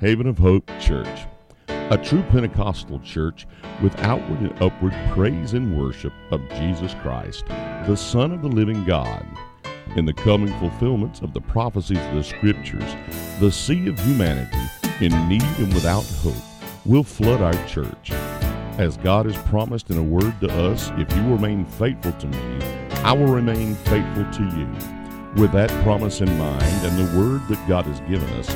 Haven of Hope Church, a true Pentecostal church with outward and upward praise and worship of Jesus Christ, the Son of the living God. In the coming fulfillments of the prophecies of the Scriptures, the sea of humanity, in need and without hope, will flood our church. As God has promised in a word to us, if you remain faithful to me, I will remain faithful to you. With that promise in mind and the word that God has given us,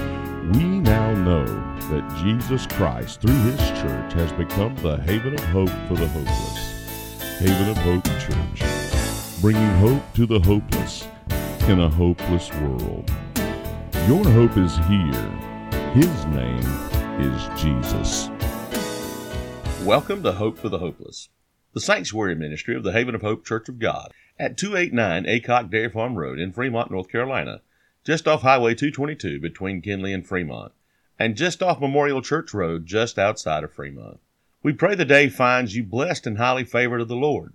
we now know that Jesus Christ, through his church, has become the haven of hope for the hopeless. Haven of Hope Church, bringing hope to the hopeless in a hopeless world. Your hope is here. His name is Jesus. Welcome to Hope for the Hopeless, the sanctuary ministry of the Haven of Hope Church of God at 289 Aycock Dairy Farm Road in Fremont, North Carolina, just off Highway 222 between Kenly and Fremont, and just off Memorial Church Road just outside of Fremont. We pray the day finds you blessed and highly favored of the Lord.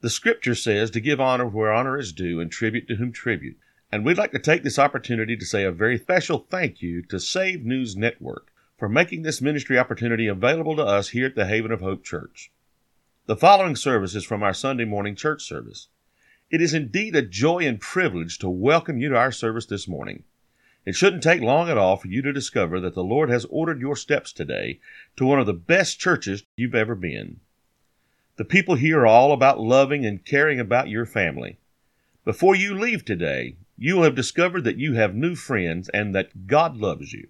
The scripture says to give honor where honor is due and tribute to whom tribute. And we'd like to take this opportunity to say a very special thank you to Save News Network for making this ministry opportunity available to us here at the Haven of Hope Church. The following service is from our Sunday morning church service. It is indeed a joy and privilege to welcome you to our service this morning. It shouldn't take long at all for you to discover that the Lord has ordered your steps today to one of the best churches you've ever been. The people here are all about loving and caring about your family. Before you leave today, you will have discovered that you have new friends and that God loves you.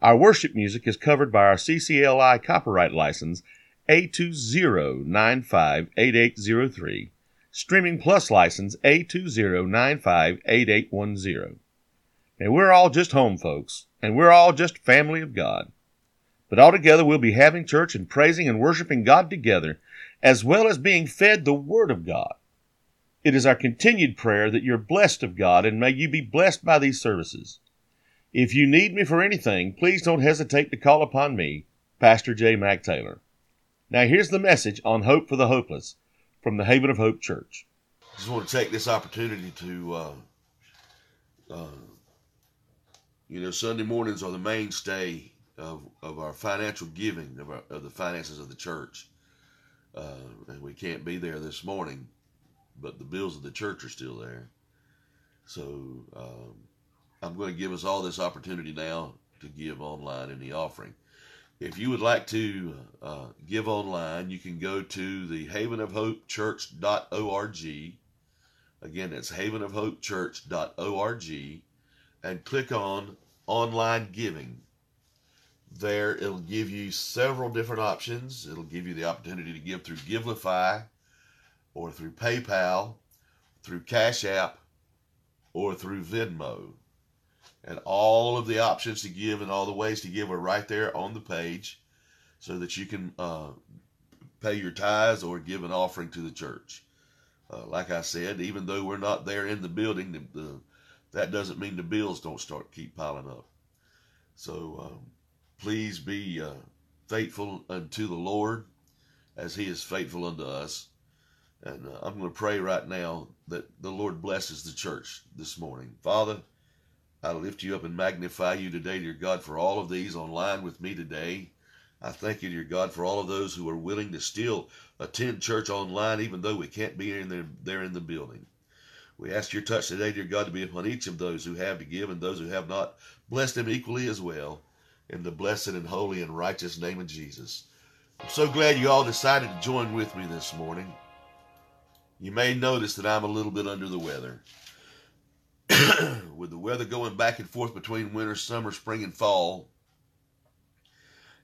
Our worship music is covered by our CCLI copyright license A20958803 Streaming Plus license A20958810. Now, we're all just home folks, and we're all just family of God. But altogether, we'll be having church and praising and worshiping God together, as well as being fed the Word of God. It is our continued prayer that you're blessed of God, and may you be blessed by these services. If you need me for anything, please don't hesitate to call upon me, Pastor J. Mack Taylor. Now, here's the message on hope for the hopeless from the Haven of Hope Church. I just want to take this opportunity to, uh, uh, you know, Sunday mornings are the mainstay of, of our financial giving, of, our, of the finances of the church. Uh, and we can't be there this morning, but the bills of the church are still there. So um, I'm going to give us all this opportunity now to give online in the offering. If you would like to uh, give online, you can go to the havenofhopechurch.org. Again, it's havenofhopechurch.org and click on online giving. There, it'll give you several different options. It'll give you the opportunity to give through Givelify or through PayPal, through Cash App, or through Venmo. And all of the options to give and all the ways to give are right there on the page so that you can uh, pay your tithes or give an offering to the church. Uh, like I said, even though we're not there in the building, the, the, that doesn't mean the bills don't start keep piling up. So um, please be uh, faithful unto the Lord as He is faithful unto us. And uh, I'm going to pray right now that the Lord blesses the church this morning. Father, I lift you up and magnify you today, dear God, for all of these online with me today. I thank you, dear God, for all of those who are willing to still attend church online, even though we can't be in there, there in the building. We ask your touch today, dear God, to be upon each of those who have to give and those who have not. Bless them equally as well. In the blessed and holy and righteous name of Jesus. I'm so glad you all decided to join with me this morning. You may notice that I'm a little bit under the weather. with the weather going back and forth between winter, summer, spring, and fall,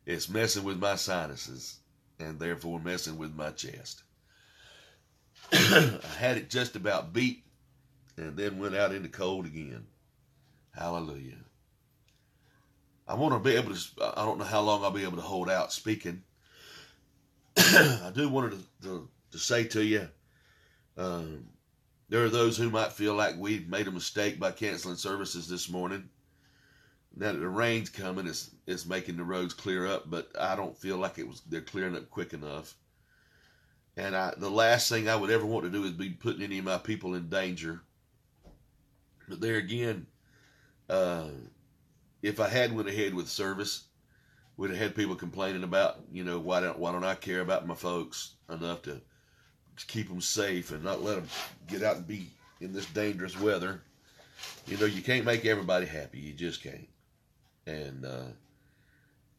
it's messing with my sinuses and therefore messing with my chest. I had it just about beat and then went out into cold again. Hallelujah. I want to be able to, I don't know how long I'll be able to hold out speaking. I do want to, to, to say to you, um, there are those who might feel like we made a mistake by canceling services this morning. Now that the rain's coming, it's it's making the roads clear up, but I don't feel like it was they're clearing up quick enough. And I, the last thing I would ever want to do is be putting any of my people in danger. But there again, uh, if I had went ahead with service, we'd have had people complaining about, you know, why don't why don't I care about my folks enough to keep them safe and not let them get out and be in this dangerous weather. You know, you can't make everybody happy. You just can't. And uh,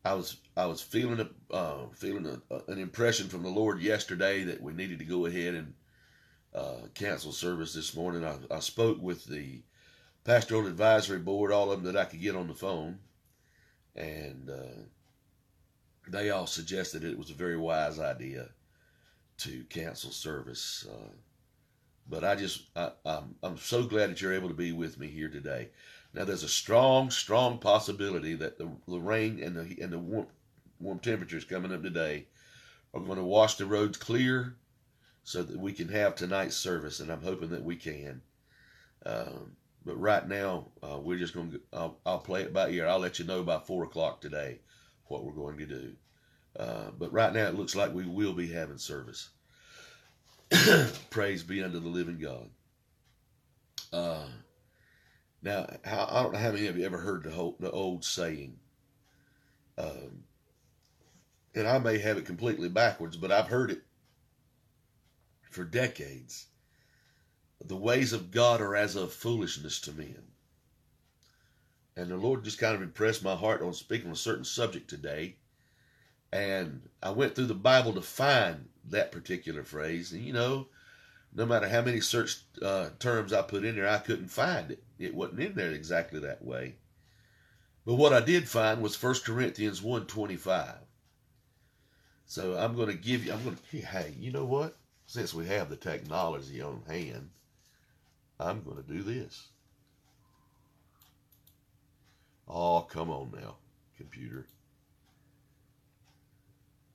I was I was feeling a uh, feeling a, a, an impression from the Lord yesterday that we needed to go ahead and uh, cancel service this morning. I, I spoke with the pastoral advisory board, all of them that I could get on the phone, and uh, they all suggested it was a very wise idea to cancel service. Uh, but I just, I, I'm, I'm so glad that you're able to be with me here today. Now, there's a strong, strong possibility that the, the rain and the, and the warm, warm temperatures coming up today are going to wash the roads clear so that we can have tonight's service, and I'm hoping that we can. Um, but right now, uh, we're just going to, I'll, I'll, play it by ear. I'll let you know by 4 o'clock today what we're going to do. Uh, but right now, it looks like we will be having service. Praise be unto the living God. Uh, now, I don't know how many of you ever heard the, whole, the old saying. Um, and I may have it completely backwards, but I've heard it for decades. The ways of God are as of foolishness to men. And the Lord just kind of impressed my heart on speaking on a certain subject today. And I went through the Bible to find that particular phrase. And you know, no matter how many search uh, terms I put in there, I couldn't find it. It wasn't in there exactly that way. But what I did find was 1 Corinthians 1.25. So I'm going to give you, I'm going to, hey, you know what? Since we have the technology on hand, I'm going to do this. Oh, come on now, computer.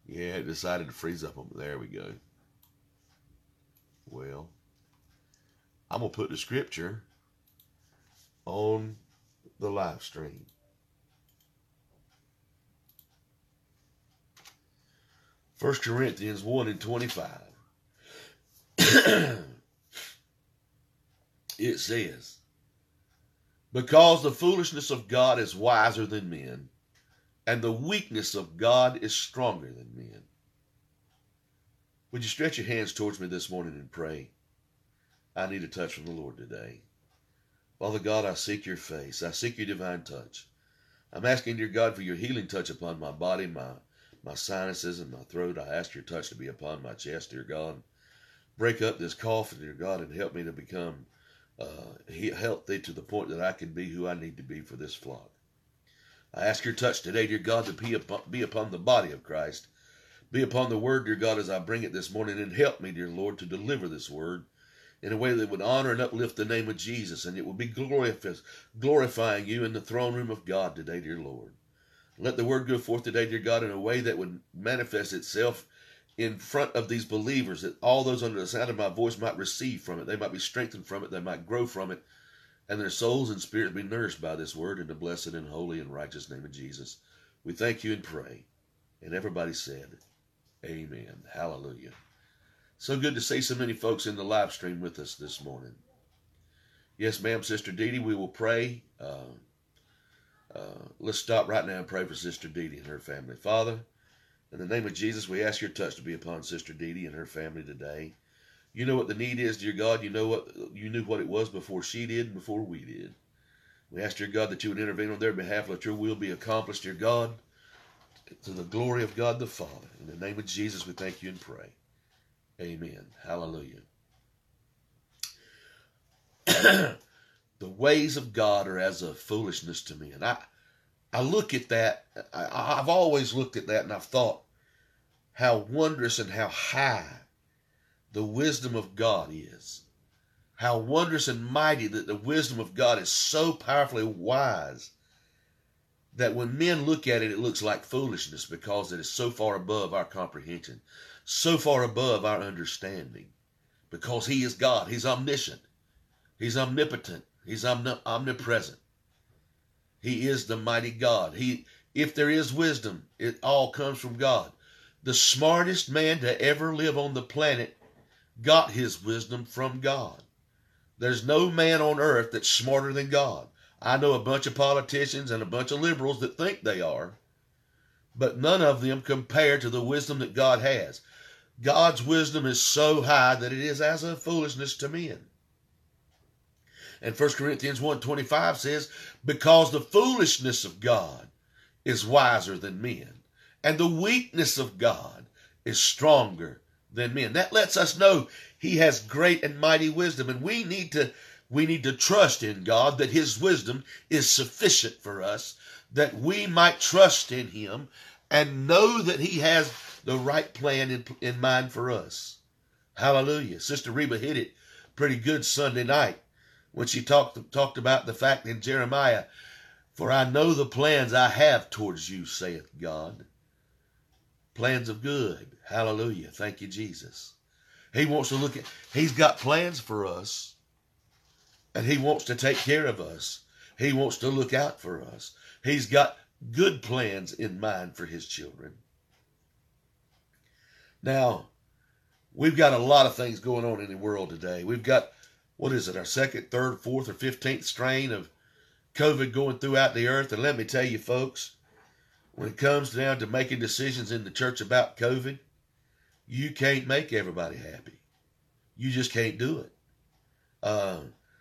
Yeah, it decided to freeze up. Them. There we go. Well, I'm going to put the scripture on the live stream. First Corinthians 1 and 25. it says, Because the foolishness of God is wiser than men, and the weakness of God is stronger than men. Would you stretch your hands towards me this morning and pray? I need a touch from the Lord today. Father God, I seek your face. I seek your divine touch. I'm asking, dear God, for your healing touch upon my body, my, my sinuses, and my throat. I ask your touch to be upon my chest, dear God. Break up this cough, dear God, and help me to become uh, healthy to the point that I can be who I need to be for this flock. I ask your touch today, dear God, to be upon, be upon the body of Christ. Be upon the word, dear God, as I bring it this morning, and help me, dear Lord, to deliver this word in a way that would honor and uplift the name of Jesus, and it would be glorifying you in the throne room of God today, dear Lord. Let the word go forth today, dear God, in a way that would manifest itself in front of these believers, that all those under the sound of my voice might receive from it. They might be strengthened from it. They might grow from it. And their souls and spirits be nourished by this word in the blessed and holy and righteous name of Jesus. We thank you and pray. And everybody said, Amen. Hallelujah. So good to see so many folks in the live stream with us this morning. Yes, ma'am, Sister Dee Dee, we will pray. Uh, uh, let's stop right now and pray for Sister Dee Dee and her family. Father, in the name of Jesus, we ask your touch to be upon Sister Dee Dee and her family today. You know what the need is, dear God. You know what you knew what it was before she did before we did. We ask, dear God, that you would intervene on their behalf. Let your will be accomplished, dear God to the glory of God the Father. In the name of Jesus, we thank you and pray. Amen. Hallelujah. the ways of God are as a foolishness to me. And I, I look at that, I, I've always looked at that and I've thought how wondrous and how high the wisdom of God is. How wondrous and mighty that the wisdom of God is so powerfully wise that when men look at it, it looks like foolishness because it is so far above our comprehension, so far above our understanding. Because He is God, He's omniscient, He's omnipotent, He's omnipresent. He is the mighty God. He, if there is wisdom, it all comes from God. The smartest man to ever live on the planet got his wisdom from God. There's no man on earth that's smarter than God. I know a bunch of politicians and a bunch of liberals that think they are, but none of them compare to the wisdom that God has. God's wisdom is so high that it is as a foolishness to men. And 1 Corinthians 1.25 says, Because the foolishness of God is wiser than men, and the weakness of God is stronger than men. That lets us know he has great and mighty wisdom, and we need to we need to trust in God that his wisdom is sufficient for us, that we might trust in him and know that he has the right plan in, in mind for us. Hallelujah. Sister Reba hit it pretty good Sunday night when she talked talked about the fact in Jeremiah, for I know the plans I have towards you, saith God. Plans of good. Hallelujah. Thank you, Jesus. He wants to look at, he's got plans for us, and he wants to take care of us. He wants to look out for us. He's got good plans in mind for his children. Now, we've got a lot of things going on in the world today. We've got, what is it, our second, third, fourth, or 15th strain of COVID going throughout the earth. And let me tell you, folks, when it comes down to making decisions in the church about COVID, you can't make everybody happy. You just can't do it. Uh,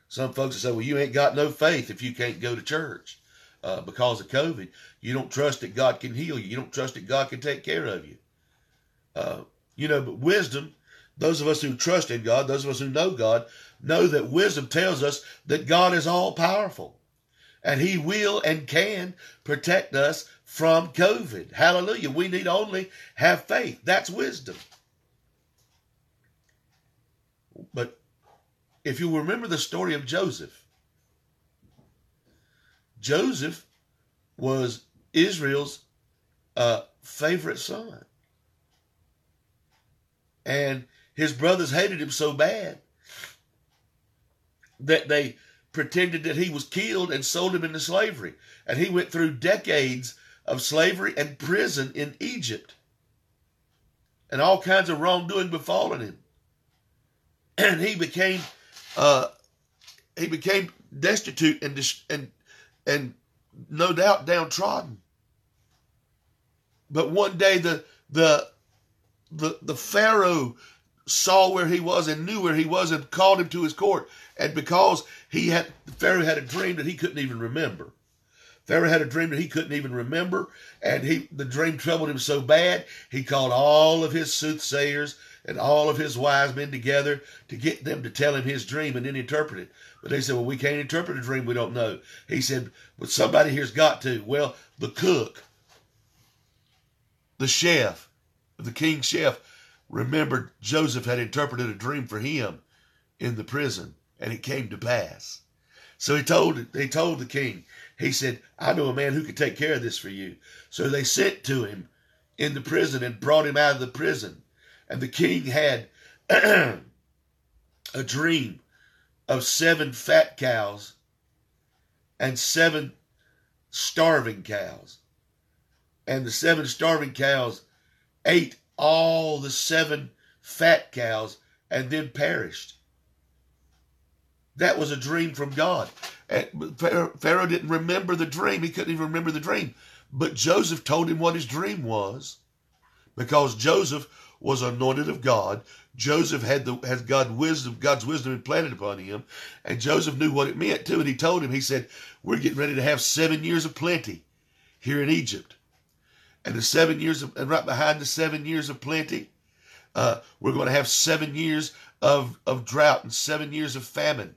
some folks say, well, you ain't got no faith if you can't go to church uh, because of COVID. You don't trust that God can heal you. You don't trust that God can take care of you. Uh, you know, but wisdom, those of us who trust in God, those of us who know God, know that wisdom tells us that God is all powerful and he will and can protect us from COVID. Hallelujah. We need only have faith. That's wisdom. But if you remember the story of Joseph, Joseph was Israel's uh, favorite son. And his brothers hated him so bad that they pretended that he was killed and sold him into slavery. And he went through decades of slavery and prison in Egypt. And all kinds of wrongdoing befallen him. And he became uh, he became destitute and and and no doubt downtrodden. But one day the the the the Pharaoh saw where he was and knew where he was and called him to his court. And because he had the Pharaoh had a dream that he couldn't even remember. Pharaoh had a dream that he couldn't even remember, and he the dream troubled him so bad he called all of his soothsayers and all of his wise men together to get them to tell him his dream and then interpret it. But they said, Well, we can't interpret a dream we don't know. He said, But somebody here's got to. Well, the cook, the chef, the king's chef, remembered Joseph had interpreted a dream for him in the prison, and it came to pass. So he told he told the king, he said, I know a man who can take care of this for you. So they sent to him in the prison and brought him out of the prison. And the king had a dream of seven fat cows and seven starving cows. And the seven starving cows ate all the seven fat cows and then perished. That was a dream from God. Pharaoh didn't remember the dream. He couldn't even remember the dream. But Joseph told him what his dream was because Joseph was anointed of God. Joseph had the had God wisdom, God's wisdom implanted upon him, and Joseph knew what it meant too. And he told him, he said, "We're getting ready to have seven years of plenty here in Egypt, and the seven years of, and right behind the seven years of plenty, uh, we're going to have seven years of of drought and seven years of famine,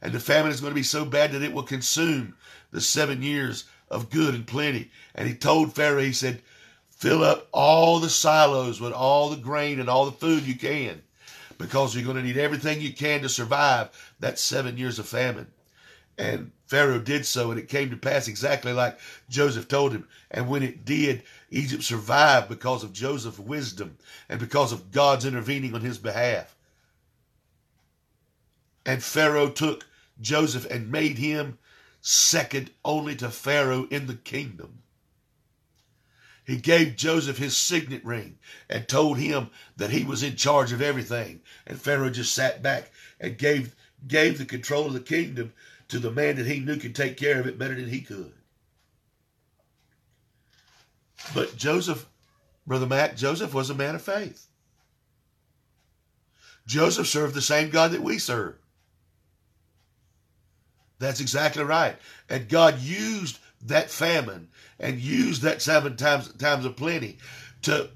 and the famine is going to be so bad that it will consume the seven years of good and plenty." And he told Pharaoh, he said Fill up all the silos with all the grain and all the food you can because you're going to need everything you can to survive that seven years of famine. And Pharaoh did so, and it came to pass exactly like Joseph told him. And when it did, Egypt survived because of Joseph's wisdom and because of God's intervening on his behalf. And Pharaoh took Joseph and made him second only to Pharaoh in the kingdom. He gave Joseph his signet ring and told him that he was in charge of everything. And Pharaoh just sat back and gave gave the control of the kingdom to the man that he knew could take care of it better than he could. But Joseph, Brother Matt, Joseph was a man of faith. Joseph served the same God that we serve. That's exactly right. And God used that famine and used that seven times times of plenty to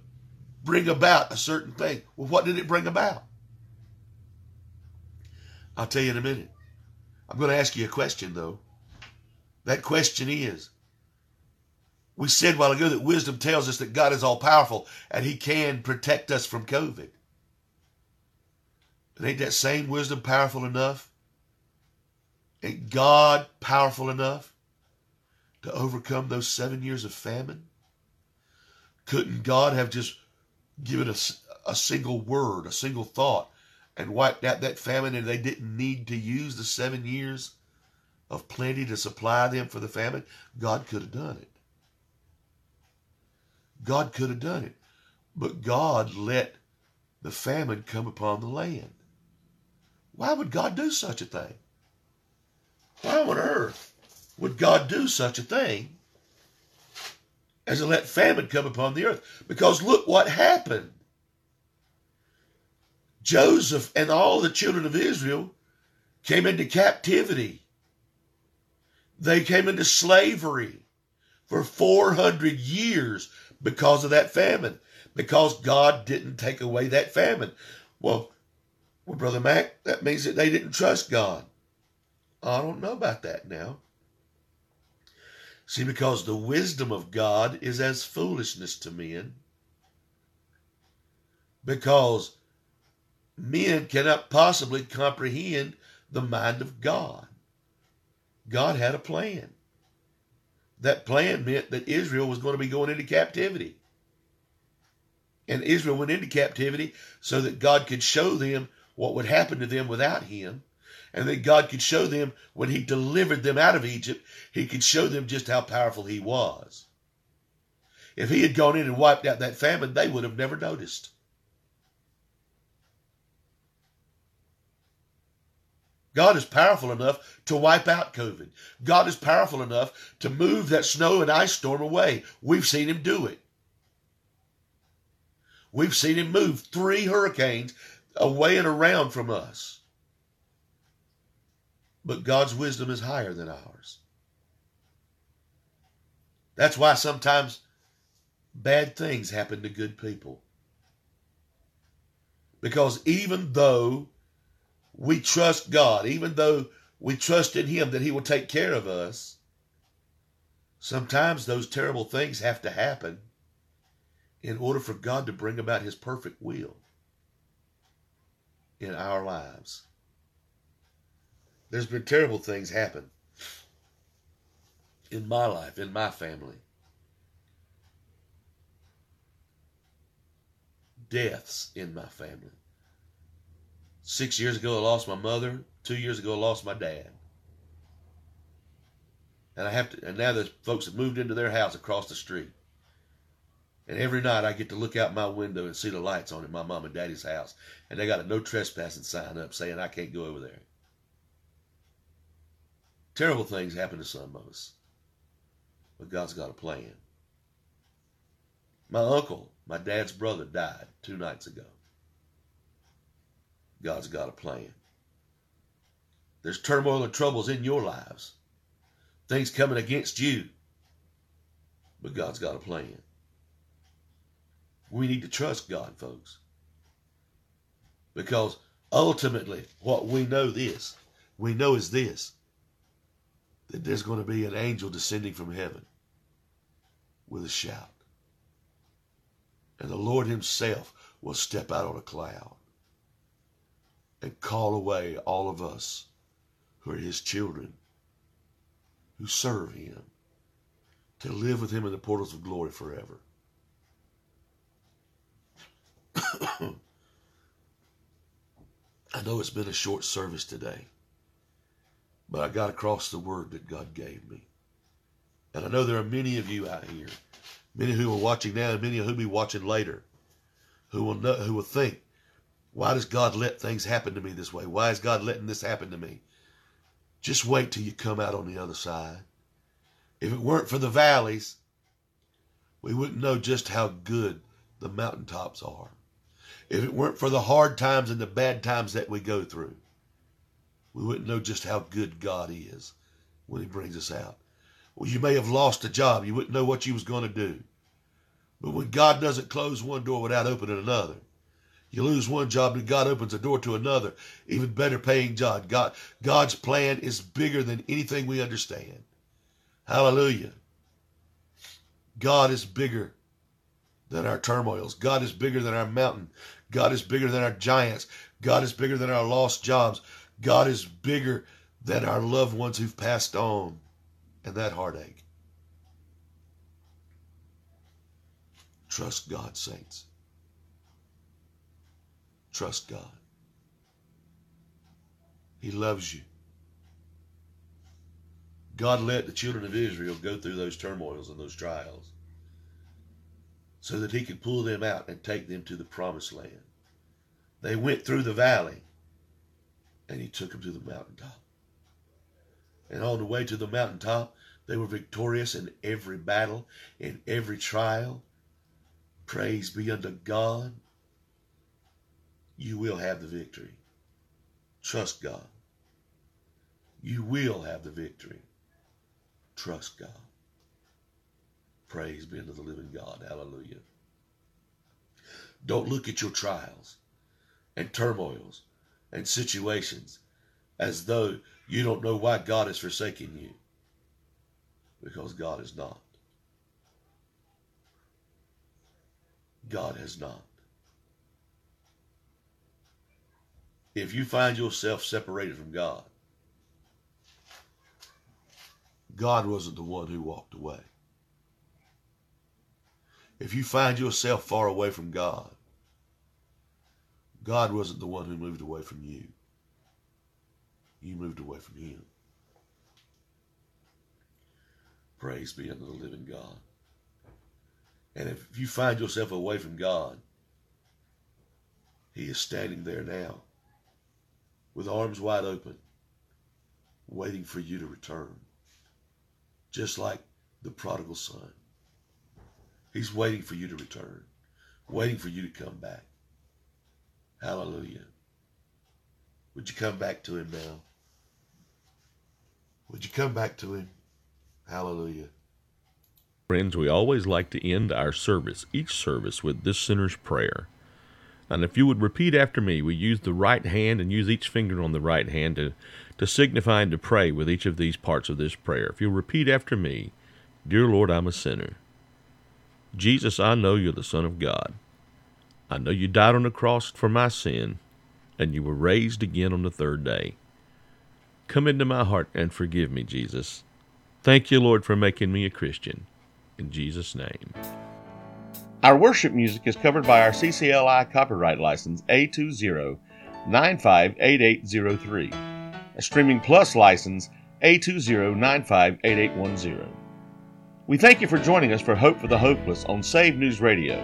bring about a certain thing. Well, what did it bring about? I'll tell you in a minute. I'm going to ask you a question, though. That question is we said while ago that wisdom tells us that God is all powerful and he can protect us from COVID. But ain't that same wisdom powerful enough? Ain't God powerful enough to overcome those seven years of famine? Couldn't God have just given us a, a single word, a single thought, and wiped out that famine and they didn't need to use the seven years of plenty to supply them for the famine? God could have done it. God could have done it. But God let the famine come upon the land. Why would God do such a thing? Why on earth would God do such a thing as to let famine come upon the earth? Because look what happened. Joseph and all the children of Israel came into captivity. They came into slavery for 400 years because of that famine, because God didn't take away that famine. Well, well, Brother Mack, that means that they didn't trust God. I don't know about that now. See, because the wisdom of God is as foolishness to men. Because men cannot possibly comprehend the mind of God. God had a plan. That plan meant that Israel was going to be going into captivity. And Israel went into captivity so that God could show them what would happen to them without him. And that God could show them when he delivered them out of Egypt, he could show them just how powerful he was. If he had gone in and wiped out that famine, they would have never noticed. God is powerful enough to wipe out COVID. God is powerful enough to move that snow and ice storm away. We've seen him do it. We've seen him move three hurricanes away and around from us. But God's wisdom is higher than ours. That's why sometimes bad things happen to good people. Because even though we trust God, even though we trust in Him that He will take care of us, sometimes those terrible things have to happen in order for God to bring about His perfect will in our lives. There's been terrible things happen in my life, in my family. Deaths in my family. Six years ago, I lost my mother. Two years ago, I lost my dad. And I have to, and now the folks have moved into their house across the street. And every night I get to look out my window and see the lights on in my mom and daddy's house. And they got a no trespassing sign up saying I can't go over there. Terrible things happen to some of us. But God's got a plan. My uncle, my dad's brother, died two nights ago. God's got a plan. There's turmoil and troubles in your lives, things coming against you, but God's got a plan. We need to trust God, folks. Because ultimately, what we know this, we know is this that there's going to be an angel descending from heaven with a shout. And the Lord Himself will step out on a cloud and call away all of us who are His children, who serve Him, to live with Him in the portals of glory forever. I know it's been a short service today, but I got across the word that God gave me. And I know there are many of you out here, many who are watching now, and many who will be watching later, who will know, who will think, why does God let things happen to me this way? Why is God letting this happen to me? Just wait till you come out on the other side. If it weren't for the valleys, we wouldn't know just how good the mountaintops are. If it weren't for the hard times and the bad times that we go through, we wouldn't know just how good God is when He brings us out. Well, you may have lost a job. You wouldn't know what you was going to do. But when God doesn't close one door without opening another, you lose one job and God opens a door to another, even better paying job. God, God's plan is bigger than anything we understand. Hallelujah. God is bigger than our turmoils. God is bigger than our mountain. God is bigger than our giants. God is bigger than our lost jobs. God is bigger than our loved ones who've passed on and that heartache. Trust God, saints. Trust God. He loves you. God let the children of Israel go through those turmoils and those trials so that he could pull them out and take them to the promised land. They went through the valley and he took them to the mountaintop. And on the way to the mountaintop, they were victorious in every battle, in every trial. Praise be unto God. You will have the victory. Trust God. You will have the victory. Trust God. Praise be unto the living God. Hallelujah. Don't look at your trials and turmoils and situations as though you don't know why God has forsaken you. Because God is not. God has not. If you find yourself separated from God, God wasn't the one who walked away. If you find yourself far away from God, God wasn't the one who moved away from you. You moved away from Him. Praise be unto the living God. And if you find yourself away from God, He is standing there now with arms wide open, waiting for you to return, just like the prodigal son. He's waiting for you to return, waiting for you to come back. Hallelujah. Would you come back to Him now? Would you come back to Him? Hallelujah. Friends, we always like to end our service, each service, with this sinner's prayer. And if you would repeat after me, we use the right hand and use each finger on the right hand to, to signify and to pray with each of these parts of this prayer. If you'll repeat after me, Dear Lord, I'm a sinner. Jesus, I know you're the Son of God. I know you died on the cross for my sin, and you were raised again on the third day. Come into my heart and forgive me, Jesus. Thank you, Lord, for making me a Christian. In Jesus' name. Our worship music is covered by our CCLI copyright license A20958803, a Streaming Plus license A20958810. We thank you for joining us for Hope for the Hopeless on Save News Radio.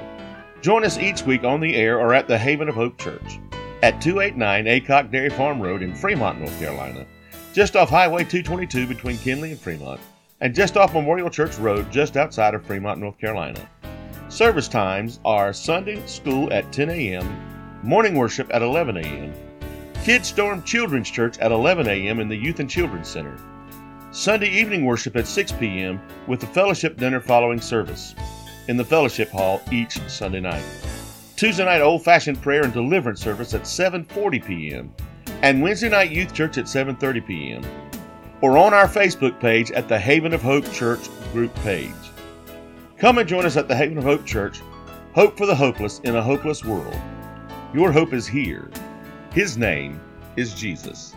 Join us each week on the air or at the Haven of Hope Church at 289 Aycock Dairy Farm Road in Fremont, North Carolina, just off Highway 222 between Kenly and Fremont, and just off Memorial Church Road just outside of Fremont, North Carolina. Service times are Sunday school at 10 a.m., morning worship at 11 a.m., Kids Storm Children's Church at 11 a.m. in the Youth and Children's Center, Sunday evening worship at 6 p.m. with the fellowship dinner following service in the fellowship hall each Sunday night. Tuesday night old fashioned prayer and deliverance service at 7:40 p.m. and Wednesday night youth church at 7:30 p.m. or on our Facebook page at the Haven of Hope Church group page. Come and join us at the Haven of Hope Church. Hope for the hopeless in a hopeless world. Your hope is here. His name is Jesus.